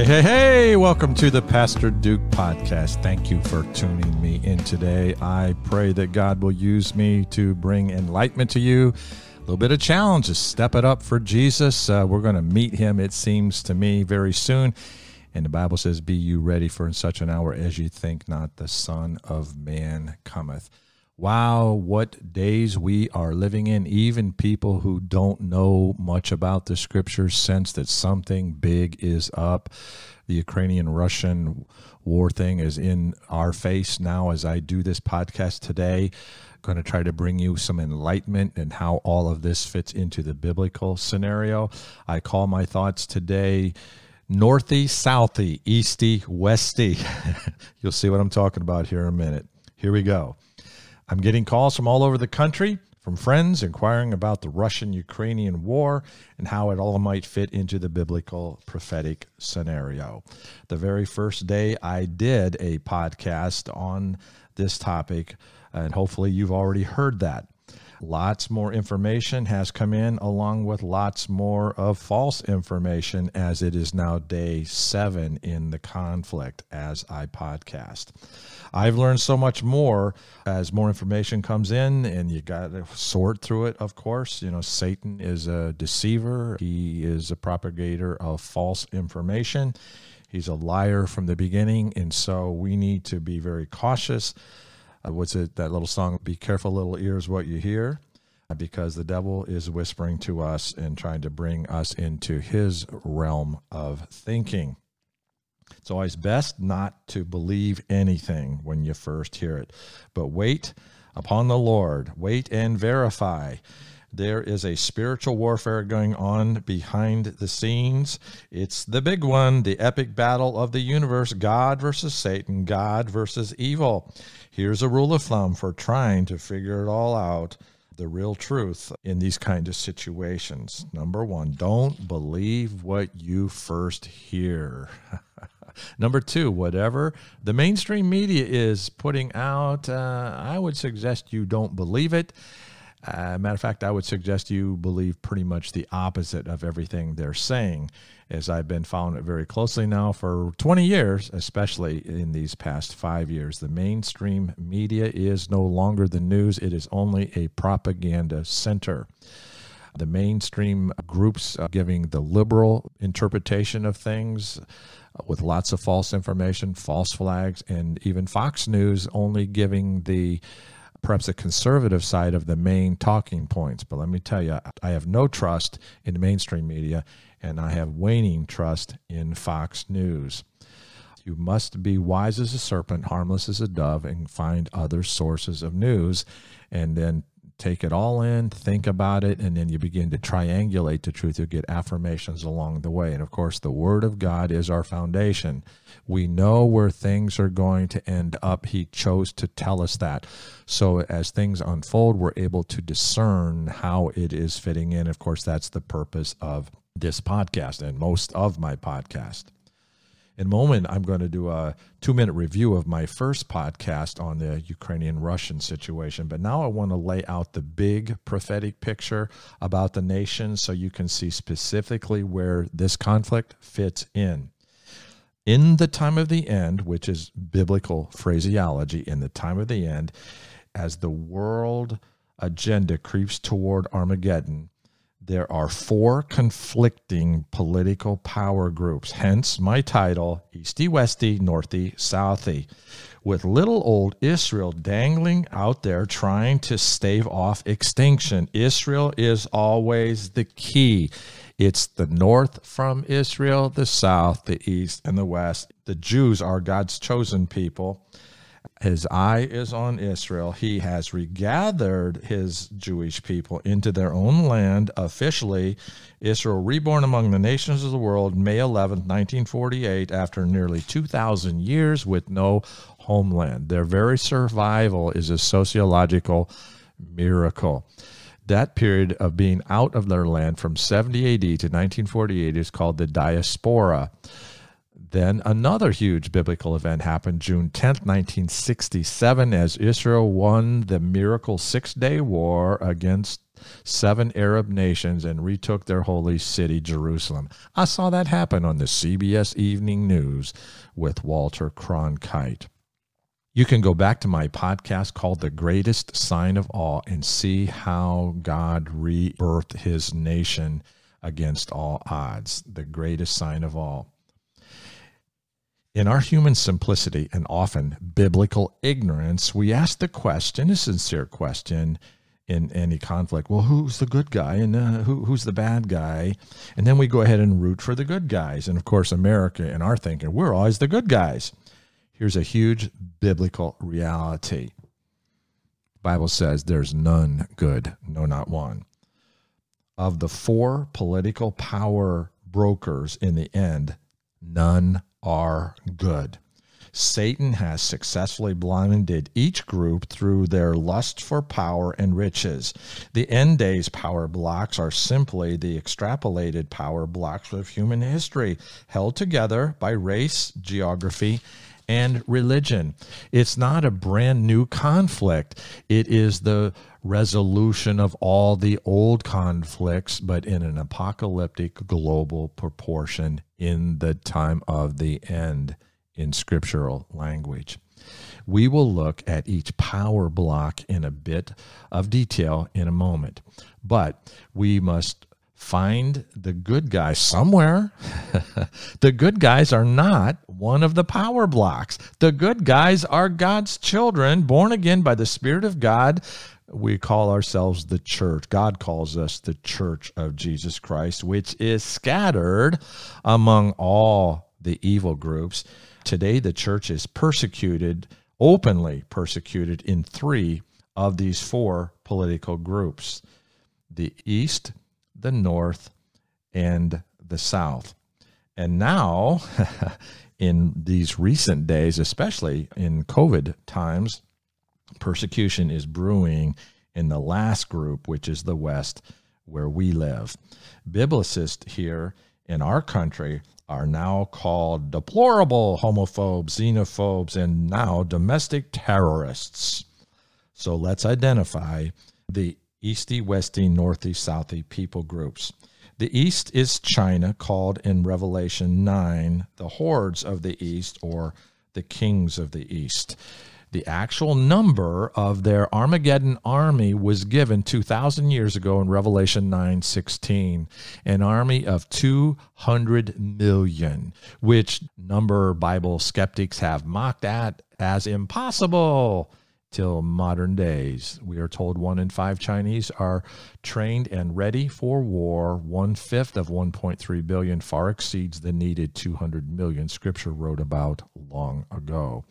Hey, hey, hey, welcome to the Pastor Duke podcast. Thank you for tuning me in today. I pray that God will use me to bring enlightenment to you, a little bit of challenge to step it up for Jesus. Uh, we're going to meet him, it seems to me, very soon. And the Bible says, Be you ready for in such an hour as you think not the Son of Man cometh. Wow, what days we are living in. Even people who don't know much about the scriptures sense that something big is up. The Ukrainian Russian war thing is in our face now as I do this podcast today. Going to try to bring you some enlightenment and how all of this fits into the biblical scenario. I call my thoughts today northy, southy, easty, westy. You'll see what I'm talking about here in a minute. Here we go. I'm getting calls from all over the country from friends inquiring about the Russian Ukrainian war and how it all might fit into the biblical prophetic scenario. The very first day I did a podcast on this topic, and hopefully you've already heard that. Lots more information has come in, along with lots more of false information, as it is now day seven in the conflict as I podcast. I've learned so much more as more information comes in, and you got to sort through it, of course. You know, Satan is a deceiver, he is a propagator of false information. He's a liar from the beginning, and so we need to be very cautious uh, what's it that little song be careful little ears what you hear uh, because the devil is whispering to us and trying to bring us into his realm of thinking. It's always best not to believe anything when you first hear it. But wait upon the lord. Wait and verify there is a spiritual warfare going on behind the scenes. It's the big one, the epic battle of the universe God versus Satan, God versus evil. Here's a rule of thumb for trying to figure it all out the real truth in these kind of situations. Number one, don't believe what you first hear. Number two, whatever the mainstream media is putting out, uh, I would suggest you don't believe it. Uh, matter of fact, I would suggest you believe pretty much the opposite of everything they're saying, as I've been following it very closely now for 20 years, especially in these past five years. The mainstream media is no longer the news, it is only a propaganda center. The mainstream groups giving the liberal interpretation of things uh, with lots of false information, false flags, and even Fox News only giving the perhaps the conservative side of the main talking points. But let me tell you, I have no trust in mainstream media, and I have waning trust in Fox News. You must be wise as a serpent, harmless as a dove, and find other sources of news, and then take it all in, think about it, and then you begin to triangulate the truth. You get affirmations along the way. And of course, the Word of God is our foundation. We know where things are going to end up. He chose to tell us that. So as things unfold, we're able to discern how it is fitting in. Of course, that's the purpose of this podcast and most of my podcast. In a moment, I'm going to do a two minute review of my first podcast on the Ukrainian Russian situation. But now I want to lay out the big prophetic picture about the nation so you can see specifically where this conflict fits in. In the time of the end, which is biblical phraseology, in the time of the end, as the world agenda creeps toward Armageddon, there are four conflicting political power groups, hence my title, Easty Westy, Northy Southy, with little old Israel dangling out there trying to stave off extinction. Israel is always the key. It's the north from Israel, the south, the east, and the west. The Jews are God's chosen people. His eye is on Israel. He has regathered his Jewish people into their own land officially. Israel reborn among the nations of the world May 11, 1948, after nearly 2,000 years with no homeland. Their very survival is a sociological miracle. That period of being out of their land from 70 AD to 1948 is called the diaspora. Then another huge biblical event happened June 10th, 1967, as Israel won the miracle six day war against seven Arab nations and retook their holy city, Jerusalem. I saw that happen on the CBS Evening News with Walter Cronkite. You can go back to my podcast called The Greatest Sign of All and see how God rebirthed his nation against all odds. The greatest sign of all. In our human simplicity and often biblical ignorance, we ask the question, a sincere question in any conflict. Well, who's the good guy and uh, who, who's the bad guy? And then we go ahead and root for the good guys. And of course, America, in our thinking, we're always the good guys. Here's a huge biblical reality. Bible says there's none good, no not one. Of the four political power brokers in the end, none are good. Satan has successfully blinded each group through their lust for power and riches. The end days power blocks are simply the extrapolated power blocks of human history, held together by race, geography, and religion. It's not a brand new conflict, it is the resolution of all the old conflicts, but in an apocalyptic global proportion in the time of the end in scriptural language. We will look at each power block in a bit of detail in a moment, but we must find the good guys somewhere. the good guys are not one of the power blocks. The good guys are God's children, born again by the Spirit of God. We call ourselves the church. God calls us the church of Jesus Christ, which is scattered among all the evil groups. Today, the church is persecuted, openly persecuted, in three of these four political groups the East, the North, and the South. And now, in these recent days, especially in COVID times, persecution is brewing in the last group, which is the West, where we live. Biblicists here in our country are now called deplorable homophobes, xenophobes, and now domestic terrorists. So let's identify the easty, westy, northy, southy people groups. The east is China, called in Revelation 9 the hordes of the east or the kings of the east. The actual number of their Armageddon army was given 2,000 years ago in Revelation 9:16, an army of 200 million, which number Bible skeptics have mocked at as impossible till modern days. We are told one in five Chinese are trained and ready for war. One fifth of 1.3 billion far exceeds the needed 200 million Scripture wrote about long ago.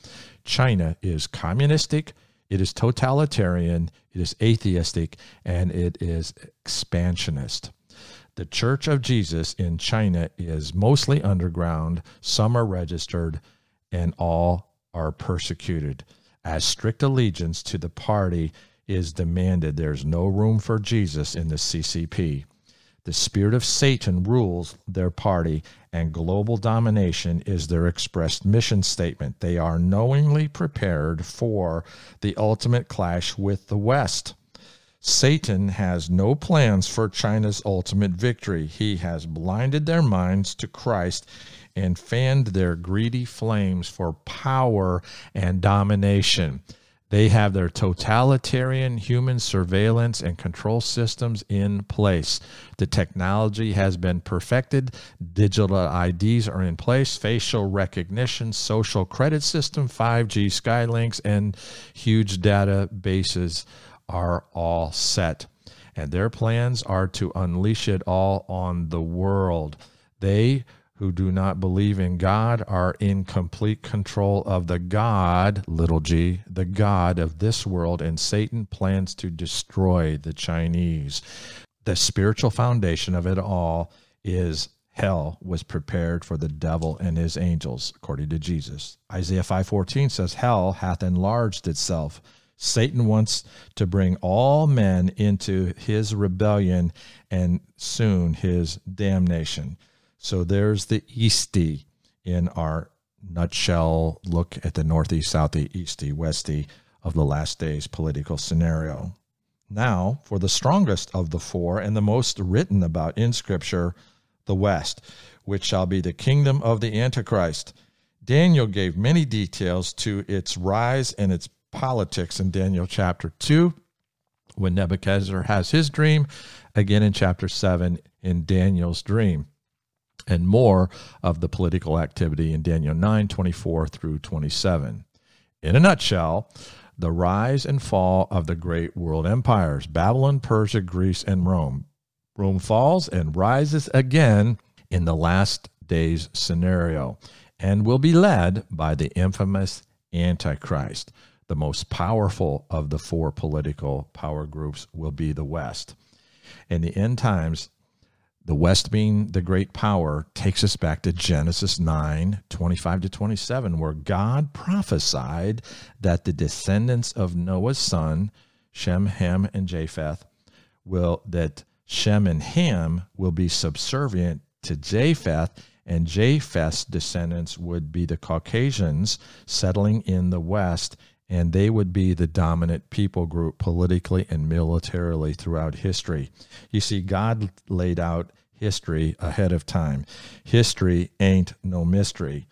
China is communistic. It is totalitarian, it is atheistic, and it is expansionist. The Church of Jesus in China is mostly underground, some are registered, and all are persecuted as strict allegiance to the party is demanded. There's no room for Jesus in the CCP. The spirit of Satan rules their party, and global domination is their expressed mission statement. They are knowingly prepared for the ultimate clash with the West. Satan has no plans for China's ultimate victory. He has blinded their minds to Christ and fanned their greedy flames for power and domination. They have their totalitarian human surveillance and control systems in place. The technology has been perfected. Digital IDs are in place, facial recognition, social credit system, 5G Skylinks, and huge databases are all set. And their plans are to unleash it all on the world. They who do not believe in God are in complete control of the God, little g, the God of this world, and Satan plans to destroy the Chinese. The spiritual foundation of it all is hell was prepared for the devil and his angels according to Jesus. Isaiah 5:14 says hell hath enlarged itself. Satan wants to bring all men into his rebellion and soon his damnation. So there's the Easty in our nutshell look at the Northeast, Southeast, Easty, Westy of the last days political scenario. Now, for the strongest of the four and the most written about in Scripture, the West, which shall be the kingdom of the Antichrist. Daniel gave many details to its rise and its politics in Daniel chapter 2 when Nebuchadnezzar has his dream, again in chapter 7 in Daniel's dream, and more of the political activity in Daniel 9 24 through 27. In a nutshell, the rise and fall of the great world empires Babylon, Persia, Greece, and Rome. Rome falls and rises again in the last days scenario and will be led by the infamous Antichrist. The most powerful of the four political power groups will be the West. In the end times, the West being the great power takes us back to Genesis 9 25 to 27, where God prophesied that the descendants of Noah's son, Shem, Ham, and Japheth, will, that Shem and Ham will be subservient to Japheth, and Japheth's descendants would be the Caucasians settling in the West, and they would be the dominant people group politically and militarily throughout history. You see, God laid out history ahead of time. History ain't no mystery.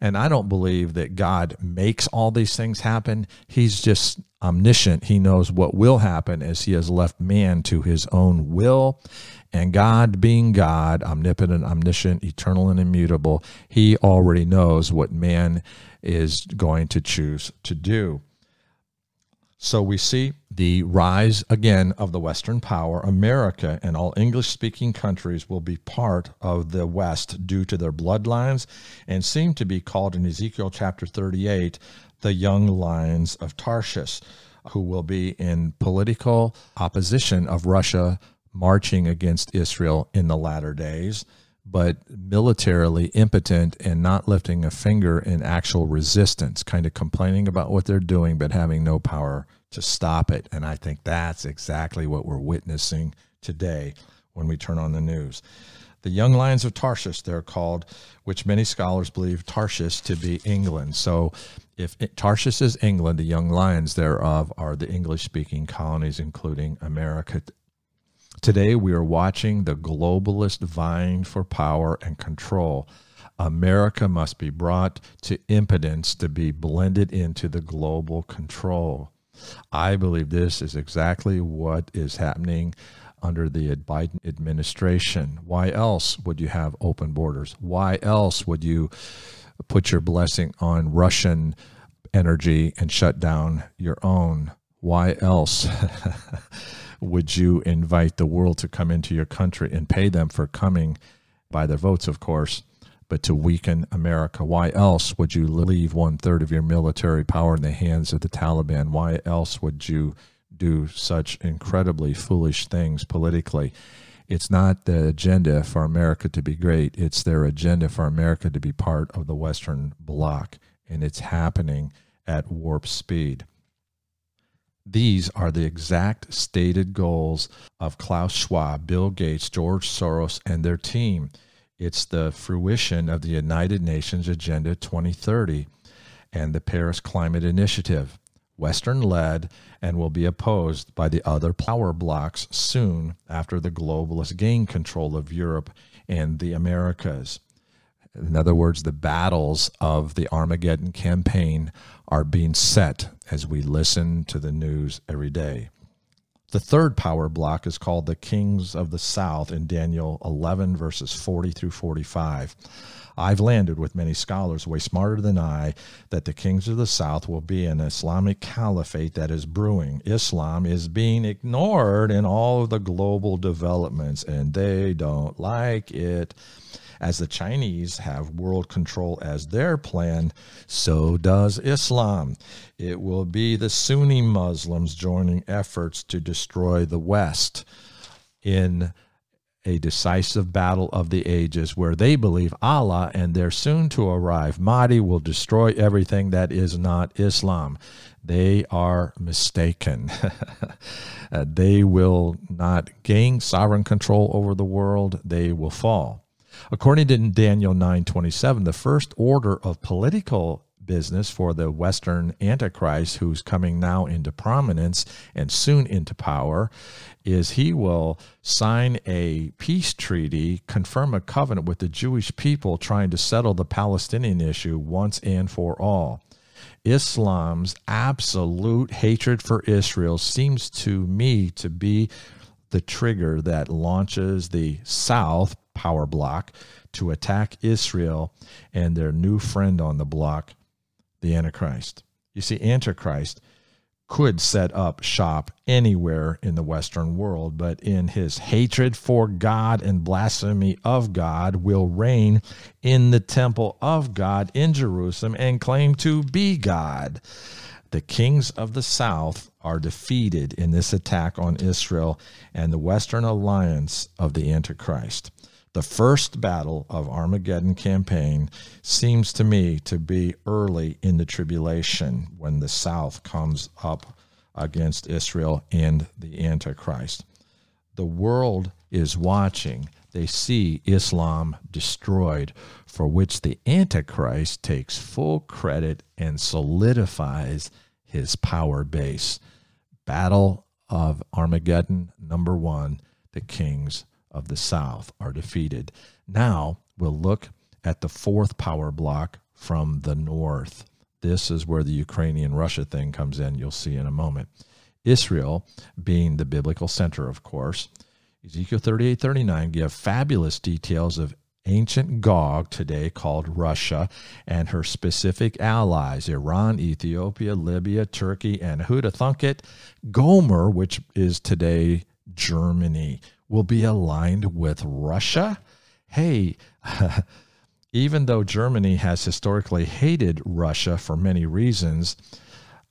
And I don't believe that God makes all these things happen. He's just omniscient. He knows what will happen as he has left man to his own will. And God, being God, omnipotent, omniscient, eternal, and immutable, he already knows what man is going to choose to do. So we see the rise again of the Western power. America and all English speaking countries will be part of the West due to their bloodlines and seem to be called in Ezekiel chapter 38 the young lions of Tarshish, who will be in political opposition of Russia marching against Israel in the latter days but militarily impotent and not lifting a finger in actual resistance, kind of complaining about what they're doing, but having no power to stop it. And I think that's exactly what we're witnessing today when we turn on the news. The young lions of Tarshish, they're called, which many scholars believe Tarshish to be England. So if it, Tarshish is England, the young lions thereof are the English speaking colonies, including America Today, we are watching the globalist vying for power and control. America must be brought to impotence to be blended into the global control. I believe this is exactly what is happening under the Biden administration. Why else would you have open borders? Why else would you put your blessing on Russian energy and shut down your own? Why else? would you invite the world to come into your country and pay them for coming by their votes, of course, but to weaken America? Why else would you leave one third of your military power in the hands of the Taliban? Why else would you do such incredibly foolish things politically? It's not the agenda for America to be great, it's their agenda for America to be part of the Western bloc, and it's happening at warp speed. These are the exact stated goals of Klaus Schwab, Bill Gates, George Soros, and their team. It's the fruition of the United Nations Agenda 2030 and the Paris Climate Initiative, Western led, and will be opposed by the other power blocs soon after the globalists gain control of Europe and the Americas. In other words, the battles of the Armageddon campaign are being set as we listen to the news every day. The third power block is called the Kings of the South in Daniel 11, verses 40 through 45. I've landed with many scholars way smarter than I that the kings of the south will be an Islamic caliphate that is brewing. Islam is being ignored in all of the global developments, and they don't like it. As the Chinese have world control as their plan, so does Islam. It will be the Sunni Muslims joining efforts to destroy the West in a decisive battle of the ages where they believe Allah and their soon to arrive Mahdi will destroy everything that is not Islam. They are mistaken. uh, they will not gain sovereign control over the world, they will fall. According to Daniel 9:27, the first order of political business for the Western Antichrist, who's coming now into prominence and soon into power, is he will sign a peace treaty, confirm a covenant with the Jewish people, trying to settle the Palestinian issue once and for all. Islam's absolute hatred for Israel seems to me to be the trigger that launches the South power block to attack Israel and their new friend on the block, the Antichrist. You see, Antichrist could set up shop anywhere in the Western world, but in his hatred for God and blasphemy of God, will reign in the temple of God in Jerusalem and claim to be God. The kings of the south are defeated in this attack on Israel and the Western alliance of the Antichrist the first battle of Armageddon campaign seems to me to be early in the tribulation when the South comes up against Israel and the Antichrist. The world is watching. They see Islam destroyed, for which the Antichrist takes full credit and solidifies his power base. Battle of Armageddon, number one, the kings of the South are defeated. Now we'll look at the fourth power block from the North. This is where the Ukrainian Russia thing comes in, you'll see in a moment. Israel, being the biblical center, of course, Ezekiel 38 39 give fabulous details of ancient Gog, today called Russia, and her specific allies Iran, Ethiopia, Libya, Turkey, and who to thunk it? Gomer, which is today Germany will be aligned with Russia? Hey, even though Germany has historically hated Russia for many reasons,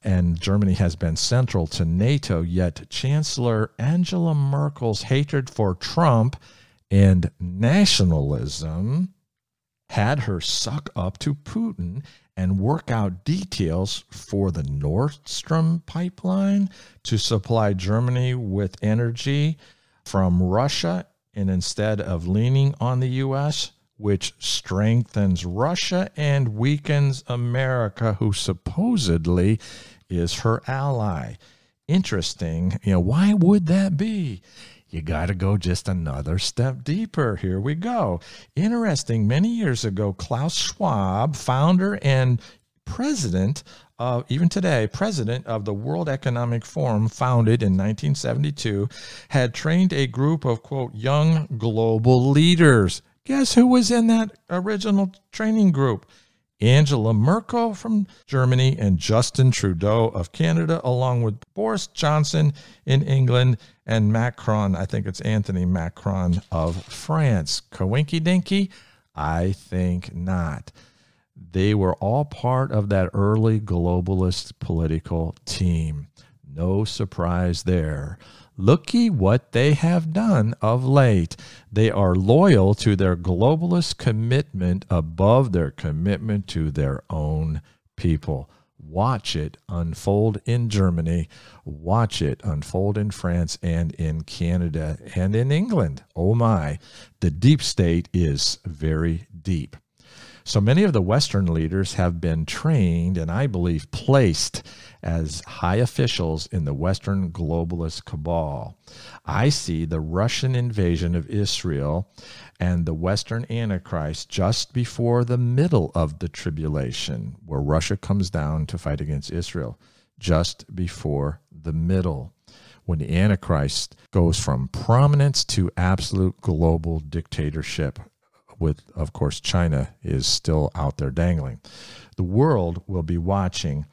and Germany has been central to NATO, yet Chancellor Angela Merkel's hatred for Trump and nationalism had her suck up to Putin and work out details for the Nord Stream pipeline to supply Germany with energy from Russia, and instead of leaning on the U.S., which strengthens Russia and weakens America, who supposedly is her ally. Interesting. You know, why would that be? You got to go just another step deeper. Here we go. Interesting. Many years ago, Klaus Schwab, founder and president uh, even today, president of the World Economic Forum, founded in 1972, had trained a group of, quote, young global leaders. Guess who was in that original training group? Angela Merkel from Germany and Justin Trudeau of Canada, along with Boris Johnson in England and Macron, I think it's Anthony Macron of France. Coinky dinky? I think not. They were all part of that early globalist political team. No surprise there. Looky what they have done of late. They are loyal to their globalist commitment above their commitment to their own people. Watch it unfold in Germany. Watch it unfold in France and in Canada and in England. Oh my, the deep state is very deep. So many of the Western leaders have been trained and I believe placed as high officials in the Western globalist cabal. I see the Russian invasion of Israel and the Western Antichrist just before the middle of the tribulation, where Russia comes down to fight against Israel, just before the middle when the Antichrist goes from prominence to absolute global dictatorship with, of course, China is still out there dangling. The world will be watching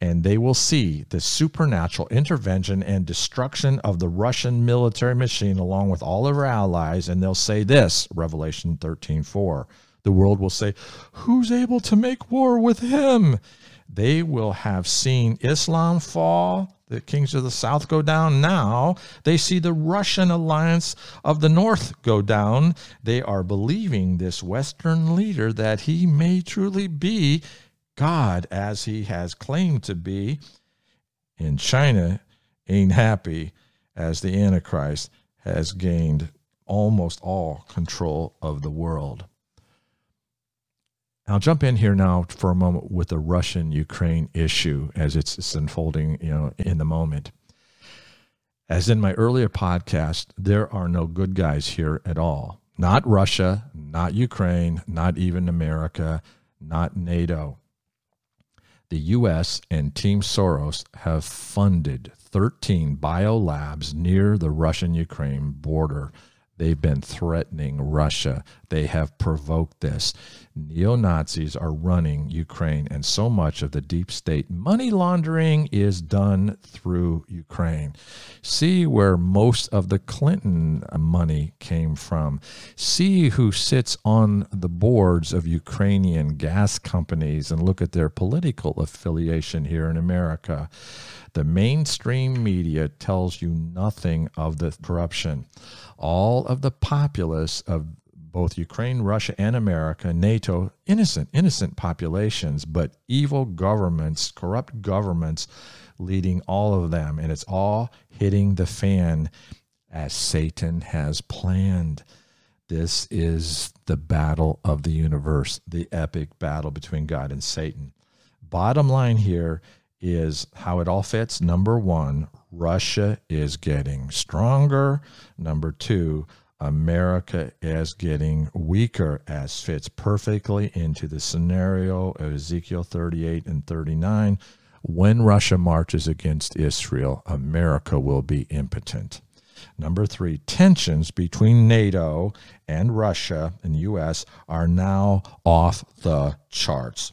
and they will see the supernatural intervention and destruction of the Russian military machine along with all of our allies. And they'll say this Revelation 13 4. The world will say, Who's able to make war with him? They will have seen Islam fall the kings of the south go down. Now they see the Russian alliance of the north go down. They are believing this Western leader that he may truly be God as he has claimed to be. And China ain't happy as the Antichrist has gained almost all control of the world. I'll jump in here now for a moment with the Russian Ukraine issue as it's, it's unfolding, you know, in the moment. As in my earlier podcast, there are no good guys here at all. Not Russia, not Ukraine, not even America, not NATO. The US and Team Soros have funded 13 biolabs near the Russian Ukraine border They've been threatening Russia. They have provoked this. Neo Nazis are running Ukraine, and so much of the deep state money laundering is done through Ukraine. See where most of the Clinton money came from. See who sits on the boards of Ukrainian gas companies and look at their political affiliation here in America. The mainstream media tells you nothing of the corruption all of the populace of both Ukraine, Russia, and America, NATO, innocent, innocent populations, but evil governments, corrupt governments leading all of them. And it's all hitting the fan as Satan has planned. This is the battle of the universe, the epic battle between God and Satan. Bottom line here is how it all fits. Number one, Russia is getting stronger. Number two, America is getting weaker, as fits perfectly into the scenario of Ezekiel 38 and 39. When Russia marches against Israel, America will be impotent. Number three, tensions between NATO and Russia and the U.S. are now off the charts.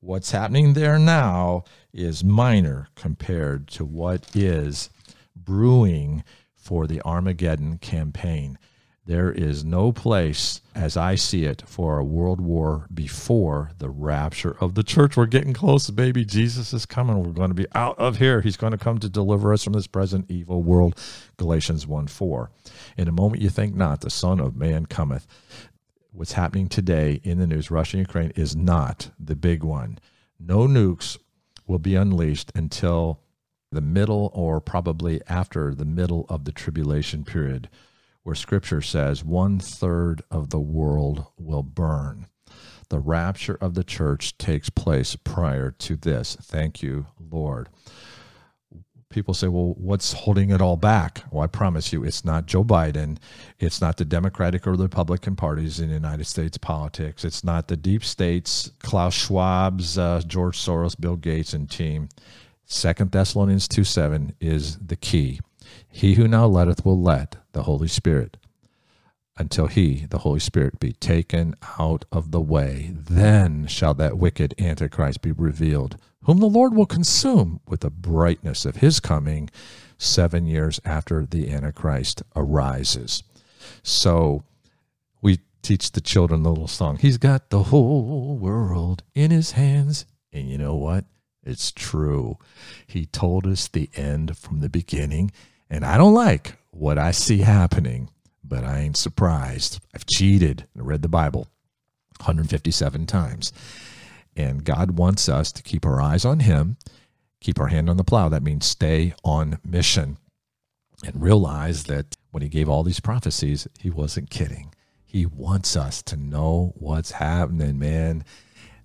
What's happening there now is minor compared to what is brewing for the Armageddon campaign. There is no place, as I see it, for a world war before the rapture of the church. We're getting close, baby. Jesus is coming. We're going to be out of here. He's going to come to deliver us from this present evil world. Galatians 1 4. In a moment you think not, the Son of Man cometh. What's happening today in the news, Russia and Ukraine, is not the big one. No nukes will be unleashed until the middle or probably after the middle of the tribulation period, where scripture says one third of the world will burn. The rapture of the church takes place prior to this. Thank you, Lord. People say, well, what's holding it all back? Well, I promise you, it's not Joe Biden. It's not the Democratic or Republican parties in United States politics. It's not the deep states, Klaus Schwab's, uh, George Soros, Bill Gates, and team. Second Thessalonians 2 7 is the key. He who now letteth will let the Holy Spirit until he, the Holy Spirit, be taken out of the way. Then shall that wicked Antichrist be revealed, whom the Lord will consume with the brightness of his coming seven years after the Antichrist arises. So we teach the children the little song. He's got the whole world in his hands. And you know what? It's true. He told us the end from the beginning. And I don't like what I see happening, but I ain't surprised. I've cheated and read the Bible 157 times. And God wants us to keep our eyes on Him, keep our hand on the plow. That means stay on mission and realize that when He gave all these prophecies, He wasn't kidding. He wants us to know what's happening, man,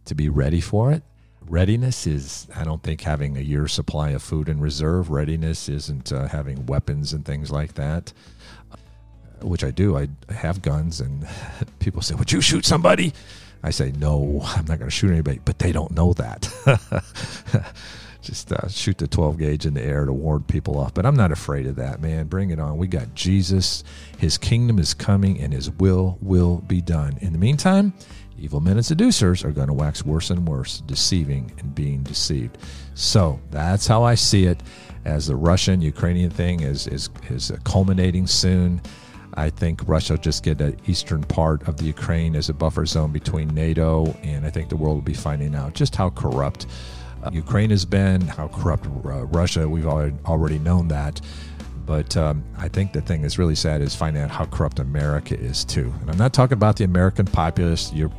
to be ready for it. Readiness is, I don't think, having a year's supply of food in reserve. Readiness isn't uh, having weapons and things like that, which I do. I have guns, and people say, Would you shoot somebody? I say, no, I'm not going to shoot anybody, but they don't know that. Just uh, shoot the 12 gauge in the air to ward people off. But I'm not afraid of that, man. Bring it on. We got Jesus. His kingdom is coming, and his will will be done. In the meantime, evil men and seducers are going to wax worse and worse, deceiving and being deceived. So that's how I see it as the Russian Ukrainian thing is, is, is culminating soon. I think Russia will just get the eastern part of the Ukraine as a buffer zone between NATO, and I think the world will be finding out just how corrupt uh, Ukraine has been, how corrupt uh, Russia. We've already, already known that. But um, I think the thing that's really sad is finding out how corrupt America is too. And I'm not talking about the American populace, your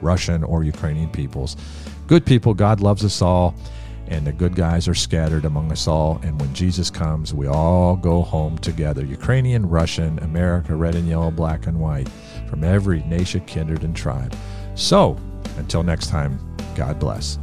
Russian or Ukrainian peoples. Good people, God loves us all and the good guys are scattered among us all. And when Jesus comes, we all go home together Ukrainian, Russian, America, red and yellow, black and white, from every nation, kindred, and tribe. So, Until next time, God bless.